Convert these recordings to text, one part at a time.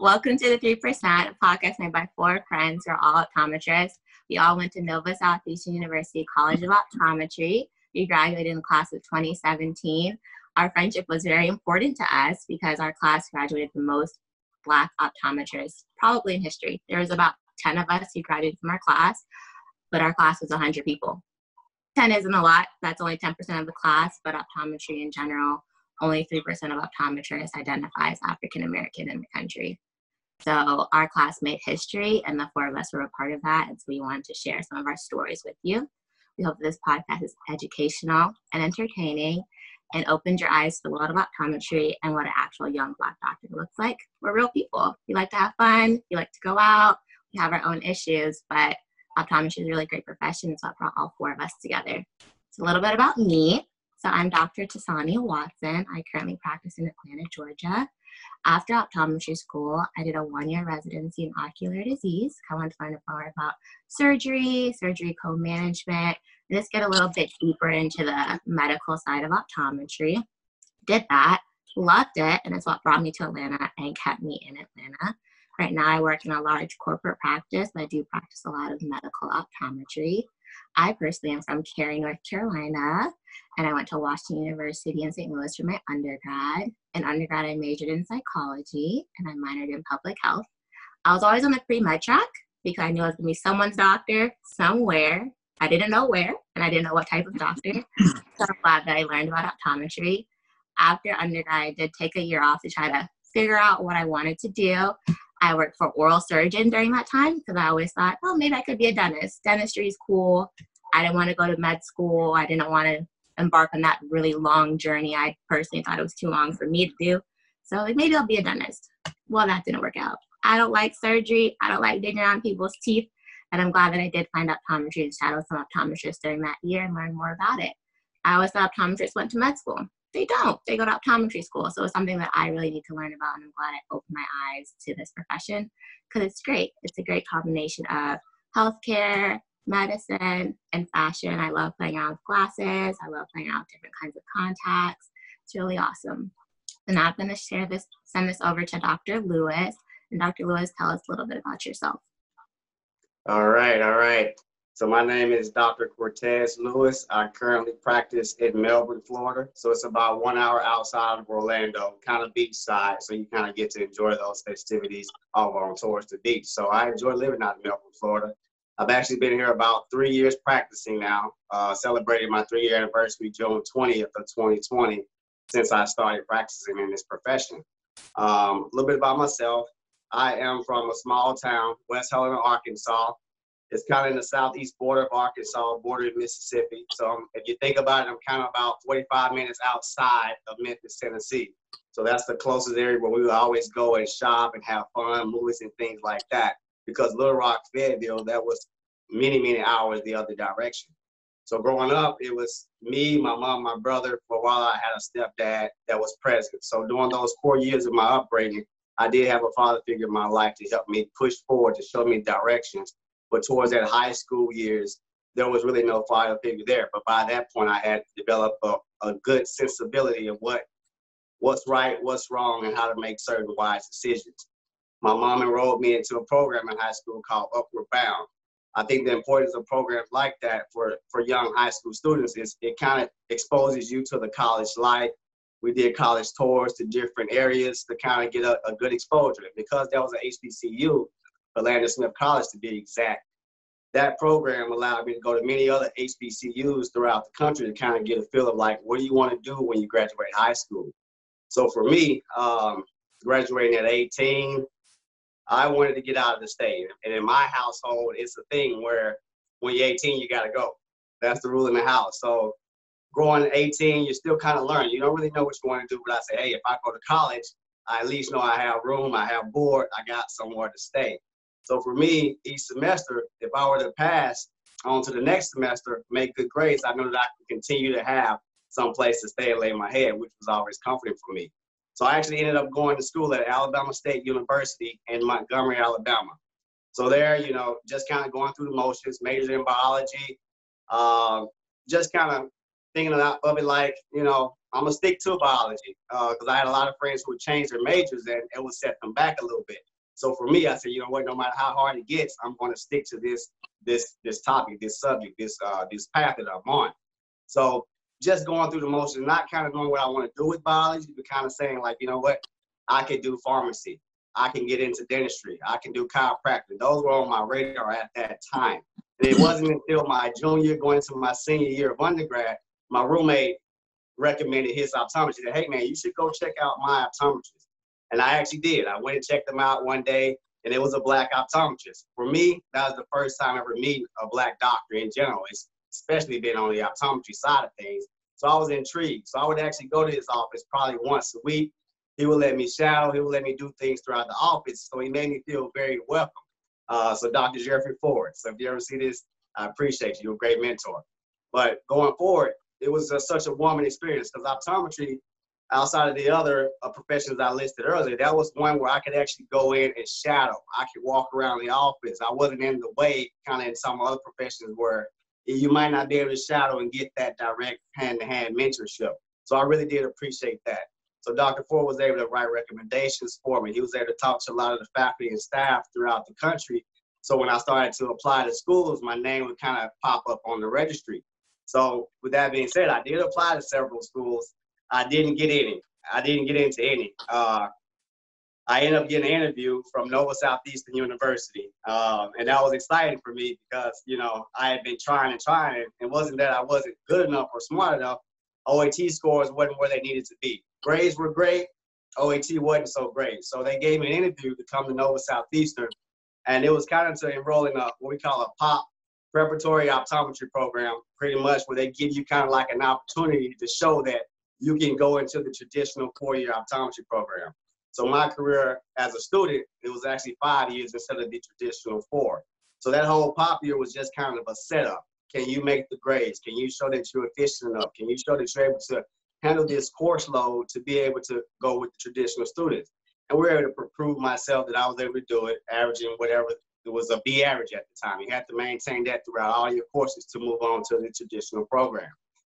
Welcome to the 3% podcast made by four friends who are all optometrists. We all went to Nova Southeastern University College of Optometry. We graduated in the class of 2017. Our friendship was very important to us because our class graduated the most Black optometrists probably in history. There was about 10 of us who graduated from our class, but our class was 100 people. 10 isn't a lot, that's only 10% of the class, but optometry in general only 3% of optometrists identify as African American in the country. So our class made history, and the four of us were a part of that. And so we wanted to share some of our stories with you. We hope this podcast is educational and entertaining and opened your eyes to the world of optometry and what an actual young Black doctor looks like. We're real people. We like to have fun, we like to go out, we have our own issues, but optometry is a really great profession, so I brought all four of us together. It's a little bit about me. So I'm Dr. Tasani Watson. I currently practice in Atlanta, Georgia. After optometry school, I did a one-year residency in ocular disease. I wanted to learn more about surgery, surgery co-management, and just get a little bit deeper into the medical side of optometry. Did that, loved it, and it's what brought me to Atlanta and kept me in Atlanta. Right now, I work in a large corporate practice. But I do practice a lot of medical optometry. I personally am from Cary, North Carolina, and I went to Washington University in St. Louis for my undergrad. In undergrad, I majored in psychology and I minored in public health. I was always on the pre med track because I knew I was going to be someone's doctor somewhere. I didn't know where, and I didn't know what type of doctor. so I'm glad that I learned about optometry. After undergrad, I did take a year off to try to figure out what I wanted to do. I worked for oral surgeon during that time because I always thought, oh, maybe I could be a dentist. Dentistry is cool. I didn't want to go to med school. I didn't want to embark on that really long journey. I personally thought it was too long for me to do. So like, maybe I'll be a dentist. Well, that didn't work out. I don't like surgery. I don't like digging around people's teeth. And I'm glad that I did find optometry and shadow some optometrists during that year and learn more about it. I always thought optometrists went to med school they don't. They go to optometry school. So it's something that I really need to learn about. And I'm glad I opened my eyes to this profession because it's great. It's a great combination of healthcare, medicine, and fashion. I love playing around with glasses. I love playing around with different kinds of contacts. It's really awesome. And I'm going to share this, send this over to Dr. Lewis. And Dr. Lewis, tell us a little bit about yourself. All right, all right. So my name is Dr. Cortez Lewis. I currently practice in Melbourne, Florida. So it's about one hour outside of Orlando, kind of beachside. So you kind of get to enjoy those festivities over on towards the beach. So I enjoy living out in Melbourne, Florida. I've actually been here about three years practicing now, uh, celebrating my three year anniversary June 20th of 2020 since I started practicing in this profession. Um, a little bit about myself. I am from a small town, West Helena, Arkansas. It's kind of in the southeast border of Arkansas, border of Mississippi. So um, if you think about it, I'm kind of about 45 minutes outside of Memphis, Tennessee. So that's the closest area where we would always go and shop and have fun, movies and things like that. Because Little Rock, Fayetteville, that was many, many hours the other direction. So growing up, it was me, my mom, my brother. For a while, I had a stepdad that was present. So during those four years of my upbringing, I did have a father figure in my life to help me push forward, to show me directions but towards that high school years, there was really no father figure there. But by that point, I had developed a, a good sensibility of what what's right, what's wrong, and how to make certain wise decisions. My mom enrolled me into a program in high school called Upward Bound. I think the importance of programs like that for, for young high school students is it kind of exposes you to the college life. We did college tours to different areas to kind of get a, a good exposure. Because that was an HBCU, Philander Smith College to be exact. That program allowed me to go to many other HBCUs throughout the country to kind of get a feel of like, what do you want to do when you graduate high school? So for me, um, graduating at 18, I wanted to get out of the state. And in my household, it's a thing where when you're 18, you got to go. That's the rule in the house. So growing 18, you're still kind of learning. You don't really know what you want to do, but I say, hey, if I go to college, I at least know I have room, I have board, I got somewhere to stay. So for me, each semester, if I were to pass on to the next semester, make good grades, I know that I can continue to have some place to stay and lay my head, which was always comforting for me. So I actually ended up going to school at Alabama State University in Montgomery, Alabama. So there, you know, just kind of going through the motions, majored in biology, um, just kind of thinking of it like, you know, I'm gonna stick to biology because uh, I had a lot of friends who would change their majors and it would set them back a little bit. So for me, I said, you know what? No matter how hard it gets, I'm going to stick to this this this topic, this subject, this uh, this path that I'm on. So just going through the motions, not kind of knowing what I want to do with biology, but kind of saying like, you know what? I could do pharmacy. I can get into dentistry. I can do chiropractic. Those were on my radar at that time. And it wasn't until my junior, going into my senior year of undergrad, my roommate recommended his optometrist. Said, hey man, you should go check out my optometrist. And I actually did. I went and checked them out one day, and it was a black optometrist. For me, that was the first time I ever meeting a black doctor in general, especially being on the optometry side of things. So I was intrigued. So I would actually go to his office probably once a week. He would let me shadow. He would let me do things throughout the office. So he made me feel very welcome. Uh, so Dr. Jeffrey Ford. So if you ever see this, I appreciate you. You're a great mentor. But going forward, it was such a warming experience because optometry, outside of the other uh, professions I listed earlier, that was one where I could actually go in and shadow. I could walk around the office. I wasn't in the way, kind of in some other professions where you might not be able to shadow and get that direct hand-to-hand mentorship. So I really did appreciate that. So Dr. Ford was able to write recommendations for me. He was able to talk to a lot of the faculty and staff throughout the country. So when I started to apply to schools, my name would kind of pop up on the registry. So with that being said, I did apply to several schools. I didn't get any. I didn't get into any. Uh, I ended up getting an interview from Nova Southeastern University. Um, and that was exciting for me because, you know, I had been trying and trying. It wasn't that I wasn't good enough or smart enough. OAT scores wasn't where they needed to be. Grades were great. OAT wasn't so great. So they gave me an interview to come to Nova Southeastern. And it was kind of to enroll in a, what we call a POP preparatory optometry program, pretty much where they give you kind of like an opportunity to show that you can go into the traditional four-year optometry program. So my career as a student, it was actually five years instead of the traditional four. So that whole pop year was just kind of a setup. Can you make the grades? Can you show that you're efficient enough? Can you show that you're able to handle this course load to be able to go with the traditional students? And we were able to prove myself that I was able to do it, averaging whatever it was a B average at the time. You had to maintain that throughout all your courses to move on to the traditional program.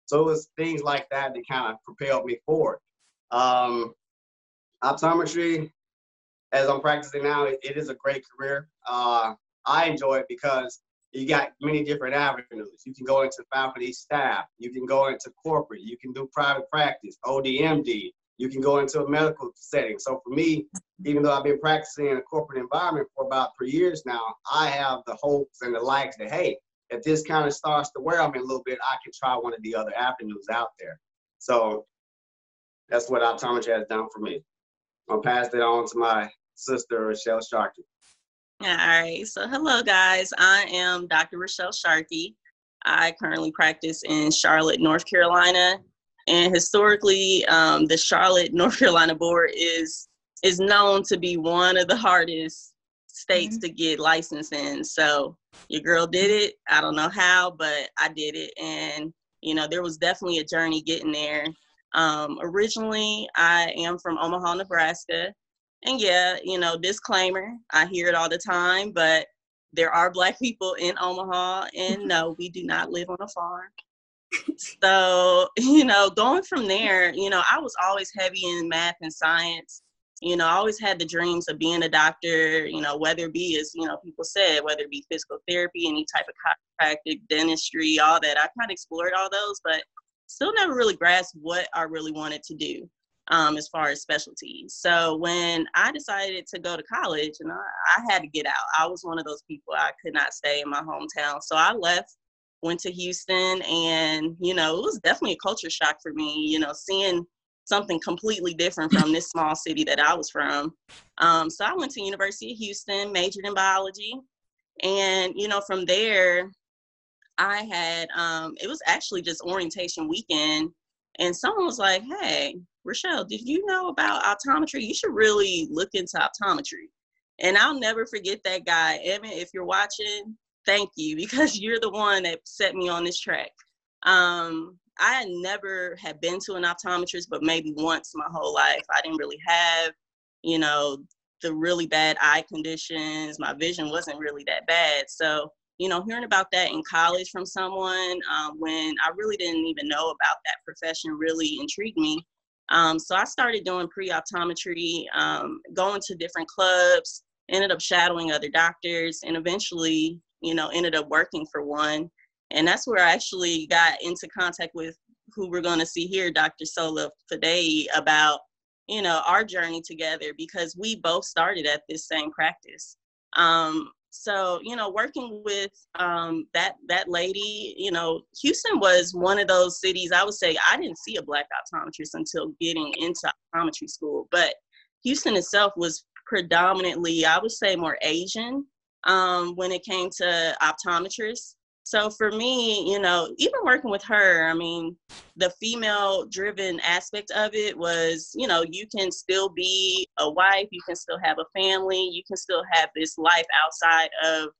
So it was things like that that kind of propelled me forward. Um, optometry, as I'm practicing now, it, it is a great career. Uh, I enjoy it because you got many different avenues. You can go into faculty staff, you can go into corporate, you can do private practice, ODMD, you can go into a medical setting. So for me, even though I've been practicing in a corporate environment for about three years now, I have the hopes and the likes that, hey, if this kind of starts to wear on me a little bit, I can try one of the other avenues out there. So that's what optometry has done for me. I'll pass it on to my sister, Rochelle Sharkey. All right. So hello, guys. I am Dr. Rochelle Sharkey. I currently practice in Charlotte, North Carolina. And historically, um, the Charlotte, North Carolina board is is known to be one of the hardest states mm-hmm. to get licensed in. So your girl did it. I don't know how, but I did it. And, you know, there was definitely a journey getting there. Um, originally, I am from Omaha, Nebraska. And yeah, you know, disclaimer, I hear it all the time, but there are Black people in Omaha, and no, we do not live on a farm. so, you know, going from there, you know, I was always heavy in math and science. You know, I always had the dreams of being a doctor, you know, whether it be, as, you know, people said, whether it be physical therapy, any type of chiropractic, dentistry, all that. I kind of explored all those, but still never really grasped what I really wanted to do um, as far as specialties. So when I decided to go to college, and know, I had to get out, I was one of those people I could not stay in my hometown. So I left, went to Houston, and you know it was definitely a culture shock for me. You know, seeing something completely different from this small city that I was from. Um, so I went to University of Houston, majored in biology, and you know from there I had um, it was actually just orientation weekend, and someone was like, "Hey, Rochelle, did you know about optometry? You should really look into optometry." And I'll never forget that guy, Evan. If you're watching, thank you because you're the one that set me on this track. Um, I never had been to an optometrist, but maybe once my whole life. I didn't really have, you know, the really bad eye conditions. My vision wasn't really that bad. So you know, hearing about that in college from someone um, when I really didn't even know about that profession really intrigued me. Um, so I started doing pre-optometry, um, going to different clubs, ended up shadowing other doctors, and eventually, you know, ended up working for one. And that's where I actually got into contact with who we're going to see here, Dr. Sola today, about you know our journey together because we both started at this same practice. Um, so you know working with um, that that lady you know houston was one of those cities i would say i didn't see a black optometrist until getting into optometry school but houston itself was predominantly i would say more asian um, when it came to optometrists so for me, you know, even working with her, I mean, the female driven aspect of it was, you know, you can still be a wife, you can still have a family, you can still have this life outside of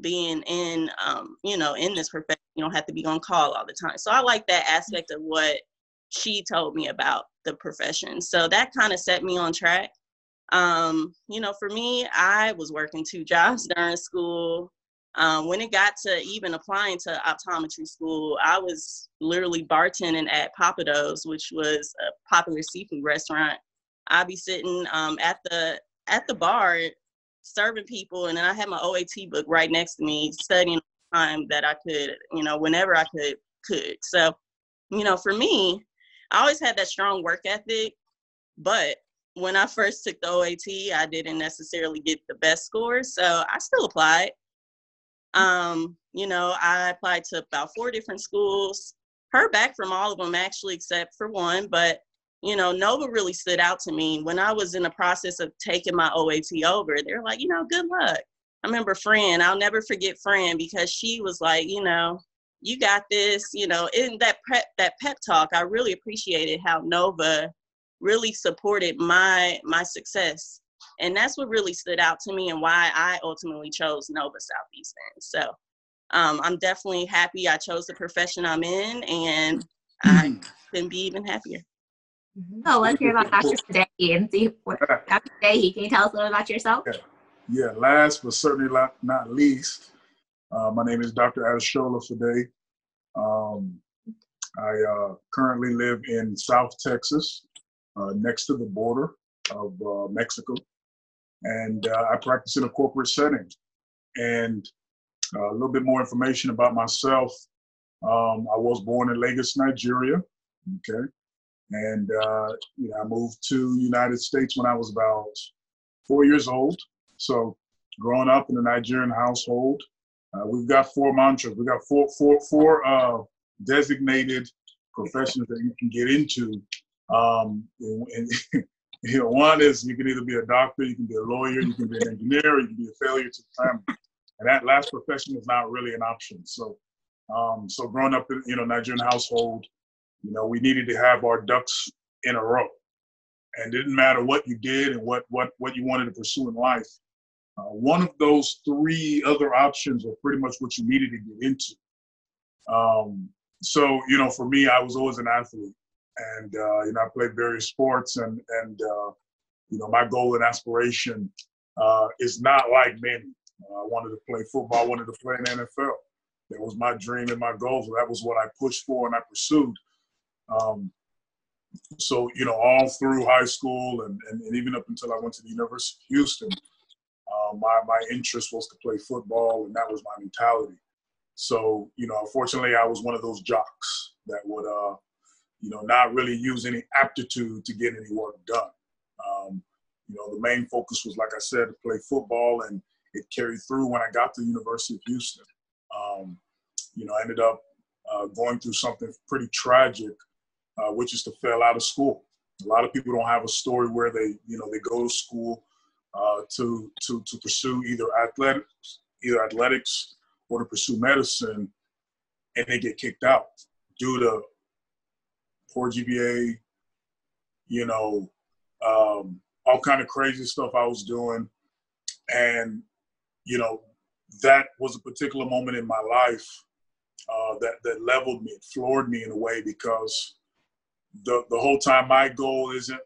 being in, um, you know, in this profession. You don't have to be on call all the time. So I like that aspect of what she told me about the profession. So that kind of set me on track. Um, you know, for me, I was working two jobs during school. Um, when it got to even applying to optometry school, I was literally bartending at Pappadeaux, which was a popular seafood restaurant. I'd be sitting um, at the at the bar serving people, and then I had my OAT book right next to me, studying time that I could, you know, whenever I could could. So, you know, for me, I always had that strong work ethic, but when I first took the OAT, I didn't necessarily get the best scores, so I still applied. Um, you know, I applied to about four different schools, heard back from all of them actually, except for one. But, you know, Nova really stood out to me. When I was in the process of taking my OAT over, they're like, you know, good luck. I remember Fran, I'll never forget Fran because she was like, you know, you got this, you know, in that prep that pep talk, I really appreciated how Nova really supported my my success and that's what really stood out to me and why I ultimately chose Nova Southeastern. So um, I'm definitely happy I chose the profession I'm in, and I couldn't be even happier. Mm-hmm. So let's hear about Dr. Sadeghi and see what, Dr. Sadeghi, can you tell us a little about yourself? Yeah, yeah last but certainly not least, uh, my name is Dr. Adeshola Fade. Um, I uh, currently live in South Texas, uh, next to the border of uh, Mexico and uh, I practice in a corporate setting. And uh, a little bit more information about myself. Um, I was born in Lagos, Nigeria. Okay, and uh, you know, I moved to United States when I was about four years old. So, growing up in a Nigerian household, uh, we've got four mantras. We got four, four, four uh, designated professions that you can get into. Um, and you know, one is you can either be a doctor, you can be a lawyer, you can be an engineer, you can be a failure to the family. And that last profession is not really an option. So, um, so growing up in you know Nigerian household, you know, we needed to have our ducks in a row, and it didn't matter what you did and what what what you wanted to pursue in life. Uh, one of those three other options are pretty much what you needed to get into. Um, so, you know, for me, I was always an athlete and uh, you know I played various sports, and and uh, you know my goal and aspiration uh, is not like many. Uh, I wanted to play football. I wanted to play in the NFL. That was my dream and my goal. So that was what I pushed for and I pursued. Um, so you know, all through high school and, and, and, even up until I went to the University of Houston, uh, my my interest was to play football, and that was my mentality. So you know, unfortunately, I was one of those jocks that would uh, you know, not really use any aptitude to get any work done. Um, you know, the main focus was, like I said, to play football, and it carried through when I got to the University of Houston. Um, you know, I ended up uh, going through something pretty tragic, uh, which is to fail out of school. A lot of people don't have a story where they, you know, they go to school uh, to to to pursue either athletics, either athletics, or to pursue medicine, and they get kicked out due to poor GPA, you know, um, all kind of crazy stuff I was doing, and you know, that was a particular moment in my life uh, that that leveled me, floored me in a way because the the whole time my goal isn't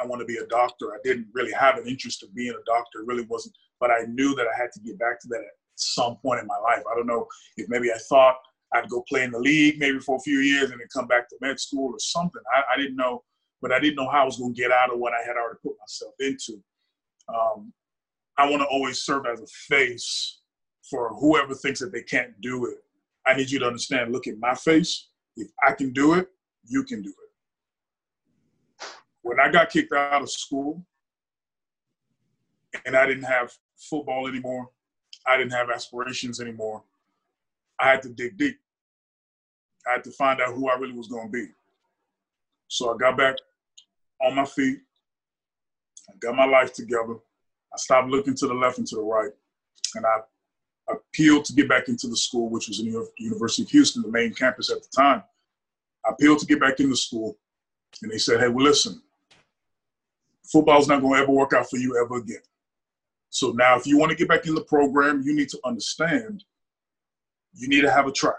I want to be a doctor. I didn't really have an interest of being a doctor. It really wasn't, but I knew that I had to get back to that at some point in my life. I don't know if maybe I thought I'd go play in the league maybe for a few years and then come back to med school or something. I, I didn't know, but I didn't know how I was going to get out of what I had already put myself into. Um, I want to always serve as a face for whoever thinks that they can't do it. I need you to understand look at my face. If I can do it, you can do it. When I got kicked out of school and I didn't have football anymore, I didn't have aspirations anymore, I had to dig deep. I had to find out who I really was going to be. So I got back on my feet. I got my life together. I stopped looking to the left and to the right. And I appealed to get back into the school, which was in the University of Houston, the main campus at the time. I appealed to get back into the school. And they said, hey, well, listen, football's not going to ever work out for you ever again. So now, if you want to get back in the program, you need to understand you need to have a track.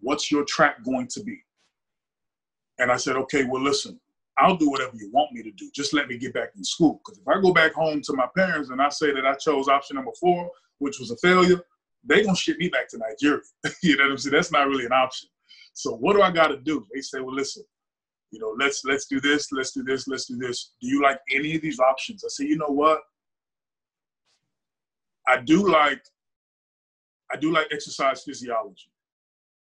What's your track going to be? And I said, okay, well, listen, I'll do whatever you want me to do. Just let me get back in school. Because if I go back home to my parents and I say that I chose option number four, which was a failure, they're going to ship me back to Nigeria. you know what I'm saying? That's not really an option. So what do I got to do? They say, well, listen, you know, let's let's do this, let's do this, let's do this. Do you like any of these options? I say, you know what? I do like I do like exercise physiology.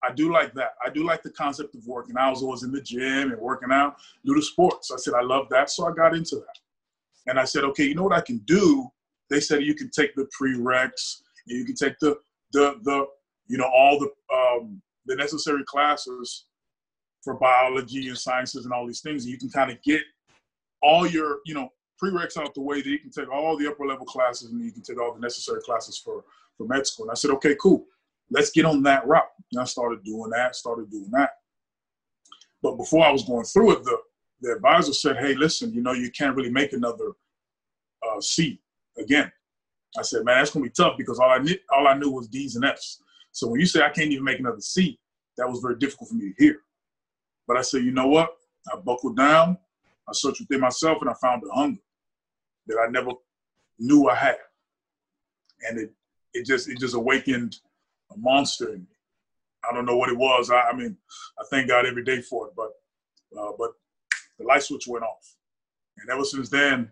I do like that. I do like the concept of working. I was always in the gym and working out, do the sports. I said, I love that. So I got into that. And I said, okay, you know what I can do? They said you can take the prereqs and you can take the the the you know all the um, the necessary classes for biology and sciences and all these things. And you can kind of get all your you know prereqs out the way that you can take all the upper level classes and you can take all the necessary classes for for med school. And I said, okay, cool. Let's get on that route. And I started doing that, started doing that. But before I was going through it, the, the advisor said, hey, listen, you know, you can't really make another uh, C again. I said, man, that's gonna be tough because all I knew, all I knew was D's and F's. So when you say I can't even make another C, that was very difficult for me to hear. But I said, you know what? I buckled down, I searched within myself, and I found a hunger that I never knew I had. And it it just it just awakened a monster in me. I don't know what it was. I, I mean, I thank God every day for it, but uh, but the light switch went off, and ever since then,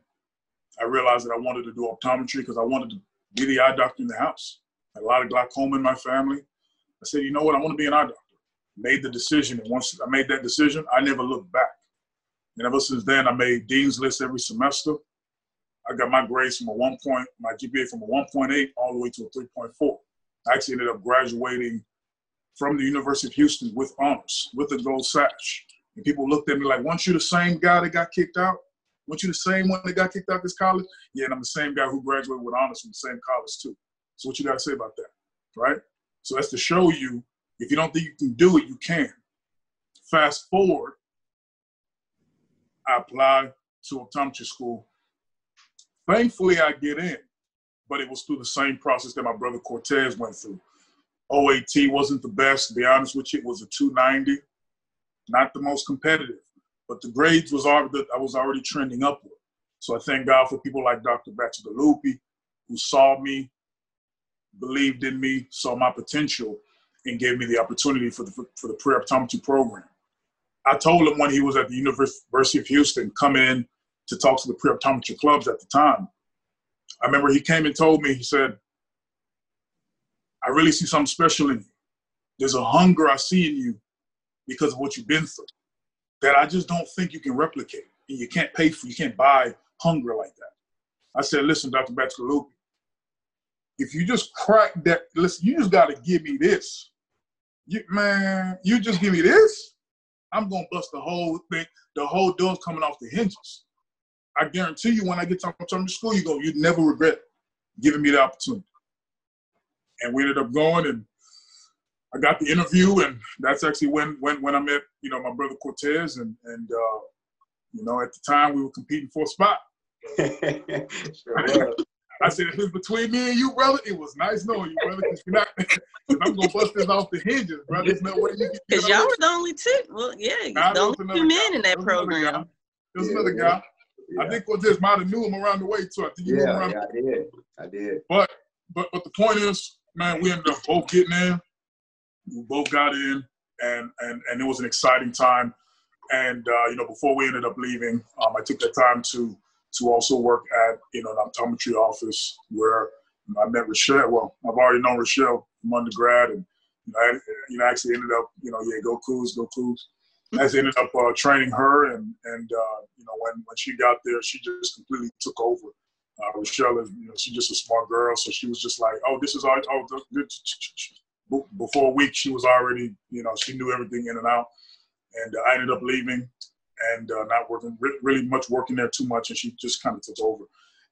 I realized that I wanted to do optometry because I wanted to be the eye doctor in the house. a lot of glaucoma in my family. I said, you know what, I want to be an eye doctor. Made the decision, and once I made that decision, I never looked back. And ever since then, I made dean's list every semester. I got my grades from a one point, my GPA from a 1.8 all the way to a 3.4. I actually ended up graduating from the University of Houston with honors, with a gold sash. And people looked at me like, weren't you the same guy that got kicked out? Weren't you the same one that got kicked out this college? Yeah, and I'm the same guy who graduated with honors from the same college too. So what you got to say about that, right? So that's to show you, if you don't think you can do it, you can. Fast forward, I applied to optometry school Thankfully, I get in, but it was through the same process that my brother Cortez went through. OAT wasn't the best, to be honest with you. It was a 290, not the most competitive, but the grades was already I was already trending upward. So I thank God for people like Dr. Bacigalupi, who saw me, believed in me, saw my potential, and gave me the opportunity for the for the pre-optometry program. I told him when he was at the University of Houston, come in to talk to the pre-optometry clubs at the time. I remember he came and told me, he said, I really see something special in you. There's a hunger I see in you because of what you've been through that I just don't think you can replicate. And you can't pay for, you can't buy hunger like that. I said, listen, Dr. Bacigalupi, if you just crack that, listen, you just got to give me this. You, man, you just give me this, I'm going to bust the whole thing. The whole door's coming off the hinges. I guarantee you, when I get to to school, you go, you'd never regret giving me the opportunity. And we ended up going, and I got the interview, and that's actually when when when I met, you know, my brother Cortez, and and uh, you know, at the time we were competing for a spot. sure I said, if it's between me and you, brother, it was nice knowing you, brother, because you're not, because I'm gonna bust this off the hinges, brother. There's no way you can. Because y'all were the only two. Well, yeah, nah, the only two men guy. in that program. There's another guy. Yeah. I think Cortez might have knew him around the way too. I think you yeah, yeah, I did. I did. But but but the point is, man, we ended up both getting in. We both got in, and and and it was an exciting time. And uh, you know, before we ended up leaving, um, I took that time to to also work at you know an optometry office where I met Rochelle. Well, I've already known Rochelle from undergrad, and you know, I, you know, actually ended up you know, yeah, go Cougs, go Cougs. I ended up uh, training her, and and uh, you know, when when she got there, she just completely took over. Uh, Rochelle is, you know, she's just a smart girl, so she was just like, oh, this is all. Oh, before a week, she was already, you know, she knew everything in and out. And uh, I ended up leaving and uh, not working really much working there too much, and she just kind of took over.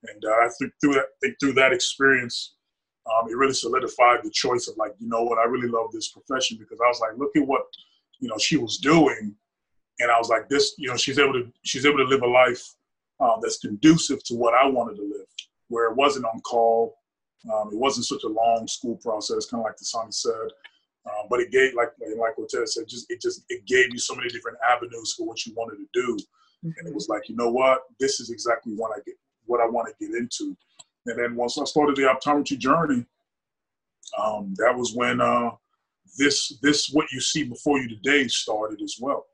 And uh, I think through that, think through that experience, um, it really solidified the choice of like, you know what, I really love this profession because I was like, look at what, you know, she was doing, and I was like, this, you know, she's able to she's able to live a life uh, that's conducive to what I wanted to live, where it wasn't on call, um, it wasn't such a long school process, kind of like Tasani said. Um, but it gave, like like Cortez said, just it just it gave you so many different avenues for what you wanted to do, mm-hmm. and it was like, you know what, this is exactly what I get, what I want to get into. And then once I started the optometry journey, um, that was when uh, this this what you see before you today started as well.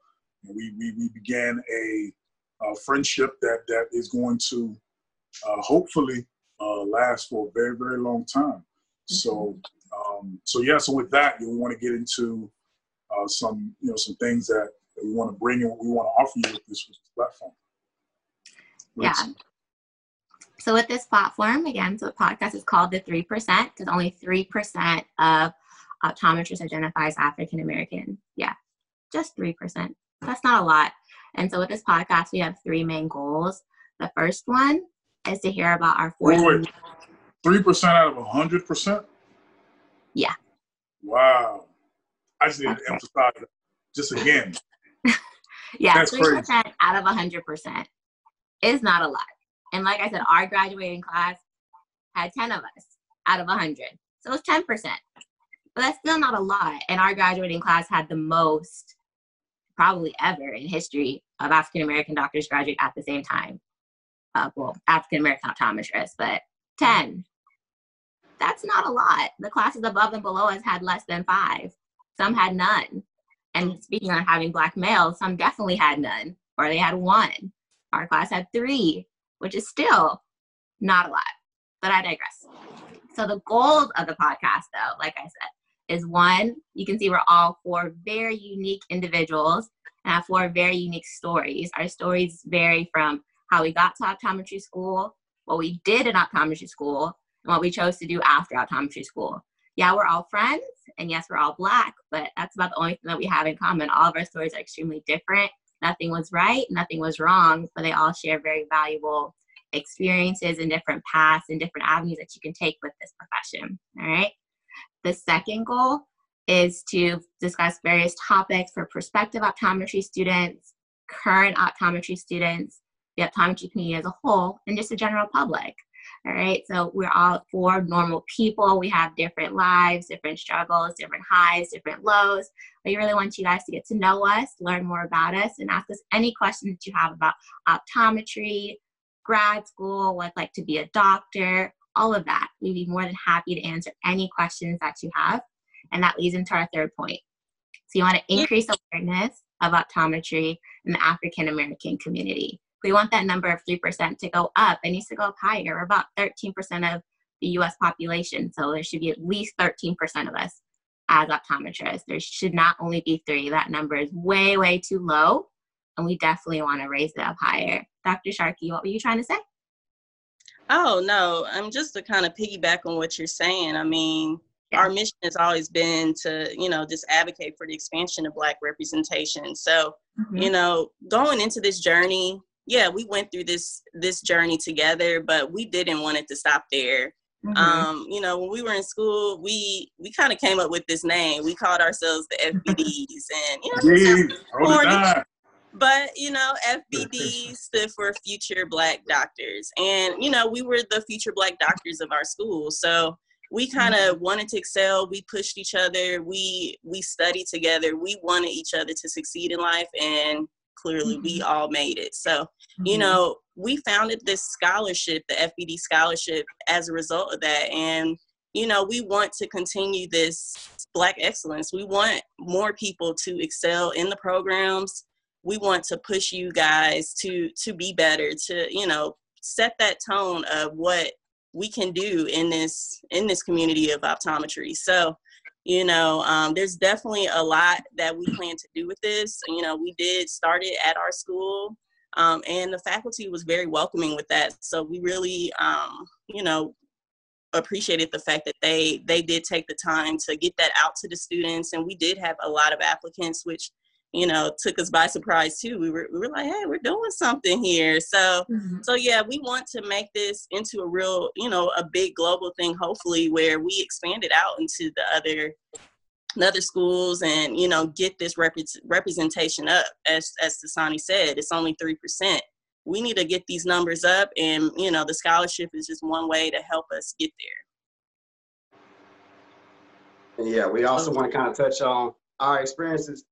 And we, we we began a, a friendship that that is going to uh, hopefully uh, last for a very very long time. So mm-hmm. Um, so yeah, so with that, we want to get into uh, some, you know, some things that, that we want to bring and what we want to offer you with this, with this platform. Let's yeah. So with this platform, again, so the podcast is called the Three Percent because only three percent of optometrists identify as African American. Yeah, just three percent. That's not a lot. And so with this podcast, we have three main goals. The first one is to hear about our four. Three percent out of a hundred percent. Yeah. Wow. I just need to emphasize that just again. yeah, three percent out of hundred percent is not a lot. And like I said, our graduating class had ten of us out of hundred, so it's ten percent. But that's still not a lot. And our graduating class had the most, probably ever in history, of African American doctors graduate at the same time. Uh, well, African American optometrists, but ten that's not a lot. The classes above and below us had less than five. Some had none. And speaking on having black males, some definitely had none, or they had one. Our class had three, which is still not a lot. But I digress. So the goals of the podcast, though, like I said, is one, you can see we're all four very unique individuals and have four very unique stories. Our stories vary from how we got to optometry school, what we did in optometry school, and what we chose to do after optometry school. Yeah, we're all friends, and yes, we're all black, but that's about the only thing that we have in common. All of our stories are extremely different. Nothing was right, nothing was wrong, but they all share very valuable experiences and different paths and different avenues that you can take with this profession. All right. The second goal is to discuss various topics for prospective optometry students, current optometry students, the optometry community as a whole, and just the general public. All right. So we're all four normal people. We have different lives, different struggles, different highs, different lows. We really want you guys to get to know us, learn more about us, and ask us any questions that you have about optometry, grad school, what it's like to be a doctor, all of that. We'd be more than happy to answer any questions that you have. And that leads into our third point. So you want to increase awareness of optometry in the African American community we want that number of 3% to go up. It needs to go up higher. We're about 13% of the US population. So there should be at least 13% of us as optometrists. There should not only be three. That number is way, way too low. And we definitely want to raise it up higher. Dr. Sharkey, what were you trying to say? Oh, no. I'm just to kind of piggyback on what you're saying. I mean, yeah. our mission has always been to, you know, just advocate for the expansion of Black representation. So, mm-hmm. you know, going into this journey, yeah, we went through this this journey together, but we didn't want it to stop there. Mm-hmm. Um, you know, when we were in school, we we kind of came up with this name. We called ourselves the FBDs, and you know, but you know, FBD stood for Future Black Doctors, and you know, we were the future Black doctors of our school. So we kind of mm-hmm. wanted to excel. We pushed each other. We we studied together. We wanted each other to succeed in life, and clearly we mm-hmm. all made it. So, mm-hmm. you know, we founded this scholarship, the FBD scholarship, as a result of that. And, you know, we want to continue this Black excellence. We want more people to excel in the programs. We want to push you guys to to be better, to you know, set that tone of what we can do in this in this community of optometry. So, you know, um, there's definitely a lot that we plan to do with this. You know, we did start it at our school. Um, and the faculty was very welcoming with that. So we really, um, you know, appreciated the fact that they they did take the time to get that out to the students and we did have a lot of applicants which you know took us by surprise too. We were, we were like hey we're doing something here. So mm-hmm. so yeah we want to make this into a real you know a big global thing hopefully where we expand it out into the other the other schools and you know get this rep- representation up. As as Tasani said it's only 3% we need to get these numbers up and you know the scholarship is just one way to help us get there. Yeah we also want to kind of touch on our experiences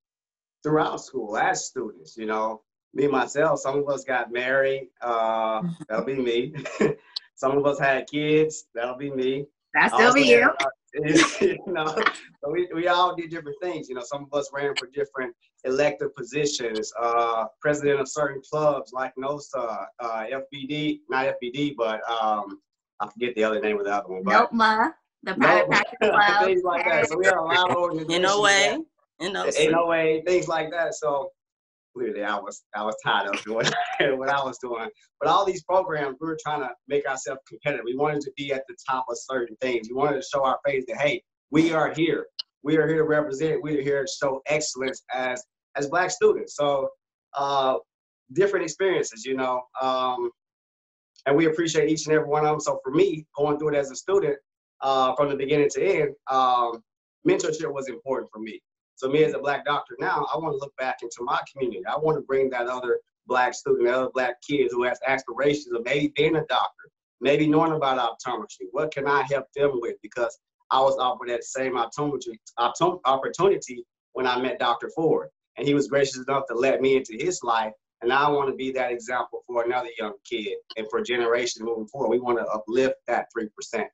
throughout school as students you know me myself some of us got married uh, that'll be me some of us had kids that'll be me that's still be you you know, so we, we all did different things. You know, some of us ran for different elected positions, uh, president of certain clubs like NOSA, uh, FBD, not FBD, but um, I forget the other name of the other one. But NOPMA, the private practice club. things like that. So we had a lot of organizations. NOA. no way things like that. So clearly I was I was tired of doing what I was doing. But all these programs, we were trying to make ourselves competitive. We wanted to be at the top of certain things. We wanted to show our face that hey, we are here. We are here to represent. We are here to show excellence as as black students. So uh, different experiences, you know. Um, and we appreciate each and every one of them. So for me, going through it as a student, uh, from the beginning to end, um, mentorship was important for me. So me as a black doctor now, I want to look back into my community. I want to bring that other black student, other black kid who has aspirations of maybe being a doctor, maybe knowing about optometry. What can I help them with? Because I was offered that same optometry opportunity when I met Dr. Ford. And he was gracious enough to let me into his life. And I want to be that example for another young kid and for generations moving forward. We want to uplift that 3%. Yeah,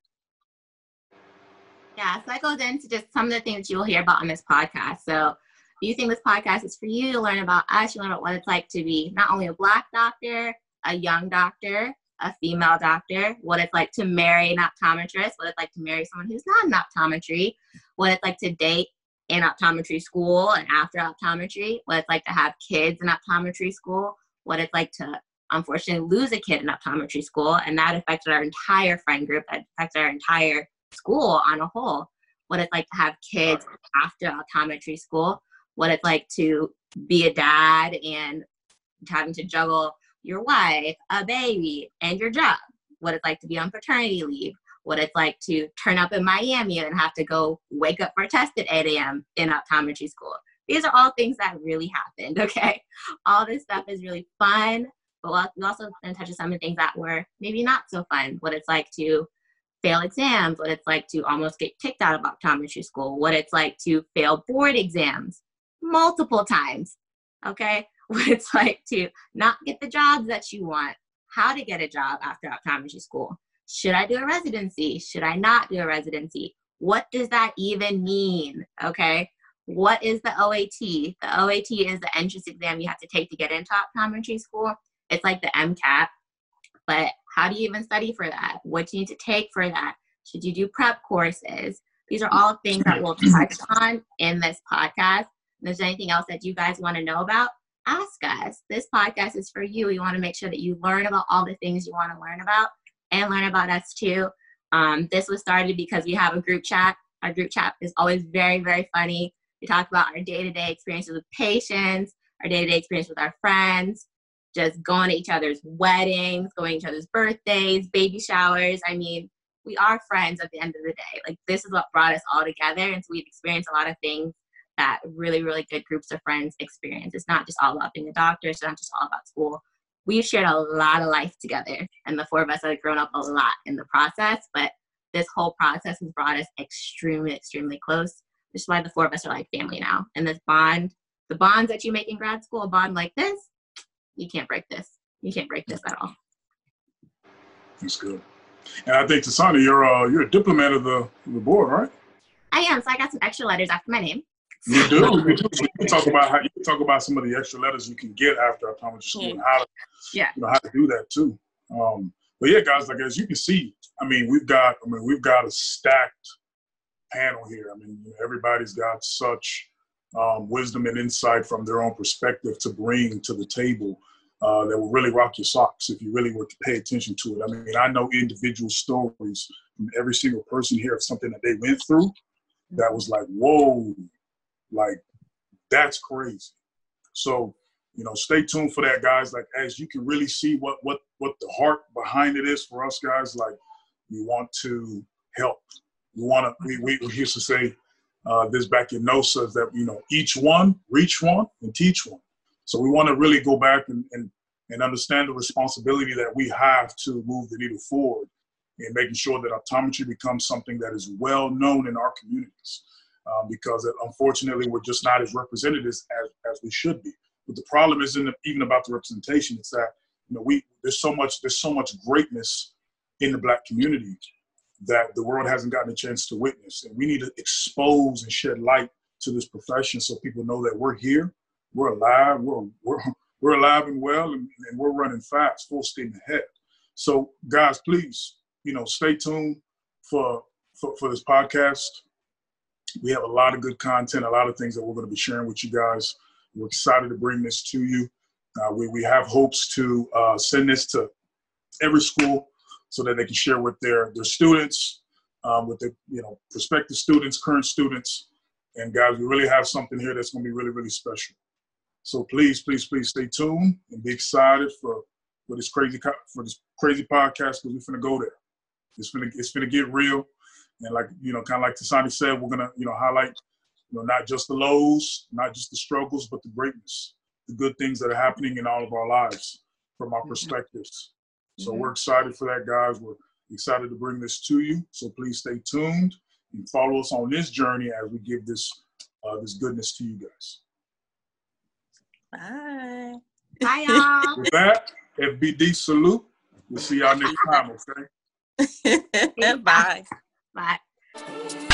so that goes into just some of the things you'll hear about on this podcast. So do you think this podcast is for you to learn about us, you learn about what it's like to be not only a black doctor, a young doctor, a female doctor, what it's like to marry an optometrist, what it's like to marry someone who's not in optometry, what it's like to date in optometry school and after optometry, what it's like to have kids in optometry school, what it's like to unfortunately lose a kid in optometry school, and that affected our entire friend group, that affected our entire school on a whole, what it's like to have kids after optometry school, what it's like to be a dad and having to juggle your wife, a baby, and your job, what it's like to be on paternity leave, what it's like to turn up in Miami and have to go wake up for a test at 8 a.m. in optometry school. These are all things that really happened, okay? All this stuff is really fun, but we also going to touch on some of the things that were maybe not so fun, what it's like to fail exams, what it's like to almost get kicked out of optometry school, what it's like to fail board exams multiple times, okay? What it's like to not get the jobs that you want, how to get a job after optometry school. Should I do a residency? Should I not do a residency? What does that even mean? Okay. What is the OAT? The OAT is the entrance exam you have to take to get into optometry school. It's like the MCAT, but how do you even study for that? What do you need to take for that? Should you do prep courses? These are all things that we'll touch on in this podcast. If there's anything else that you guys want to know about, ask us. This podcast is for you. We want to make sure that you learn about all the things you want to learn about and learn about us too. Um, this was started because we have a group chat. Our group chat is always very, very funny. We talk about our day to day experiences with patients, our day to day experience with our friends, just going to each other's weddings, going to each other's birthdays, baby showers. I mean, we are friends at the end of the day. Like this is what brought us all together. And so we've experienced a lot of things that really, really good groups of friends experience. It's not just all about being a doctor, it's not just all about school. We've shared a lot of life together, and the four of us have grown up a lot in the process, but this whole process has brought us extremely, extremely close, which is why the four of us are like family now. And this bond, the bonds that you make in grad school, a bond like this, you can't break this. You can't break this at all. That's good. And I think Tasani, you're uh, you're a diplomat of the, the board, right? I am. So I got some extra letters after my name. You do. You do. So you can talk about how you can talk about some of the extra letters you can get after optometry school and how to, Yeah. you know, how to do that too. Um, but yeah, guys, like as you can see, I mean, we've got, I mean, we've got a stacked panel here. I mean, everybody's got such um, wisdom and insight from their own perspective to bring to the table uh, that will really rock your socks if you really were to pay attention to it. I mean, I know individual stories from every single person here of something that they went through that was like, whoa, like that's crazy. So, you know, stay tuned for that, guys. Like as you can really see what what what the heart behind it is for us guys, like we want to help. We want to. We, we, used to say uh, this back in NOSA is that you know each one reach one and teach one. So we want to really go back and, and and understand the responsibility that we have to move the needle forward in making sure that optometry becomes something that is well known in our communities. Um, because unfortunately we're just not as represented as, as, as we should be. But the problem isn't even about the representation. It's that you know we there's so much there's so much greatness in the black community that the world hasn't gotten a chance to witness, and we need to expose and shed light to this profession so people know that we're here, we're alive, we're we're we're alive and well, and, and we're running fast, full steam ahead. So, guys, please, you know, stay tuned for for, for this podcast we have a lot of good content, a lot of things that we're going to be sharing with you guys. We're excited to bring this to you. Uh, we, we have hopes to uh, send this to every school so that they can share with their, their students, um, with the you know prospective students, current students, and guys, we really have something here that's going to be really really special. So please, please, please stay tuned and be excited for for this crazy for this crazy podcast because we're gonna go there. It's gonna it's gonna get real. And like, you know, kind of like Tasani said, we're gonna, you know, highlight, you know, not just the lows, not just the struggles, but the greatness, the good things that are happening in all of our lives from our mm-hmm. perspectives. So mm-hmm. we're excited for that, guys. We're excited to bring this to you. So please stay tuned and follow us on this journey as we give this uh, this goodness to you guys. Bye. Bye, y'all. With that, FBD salute. We'll see y'all next time, okay? Bye. Bye.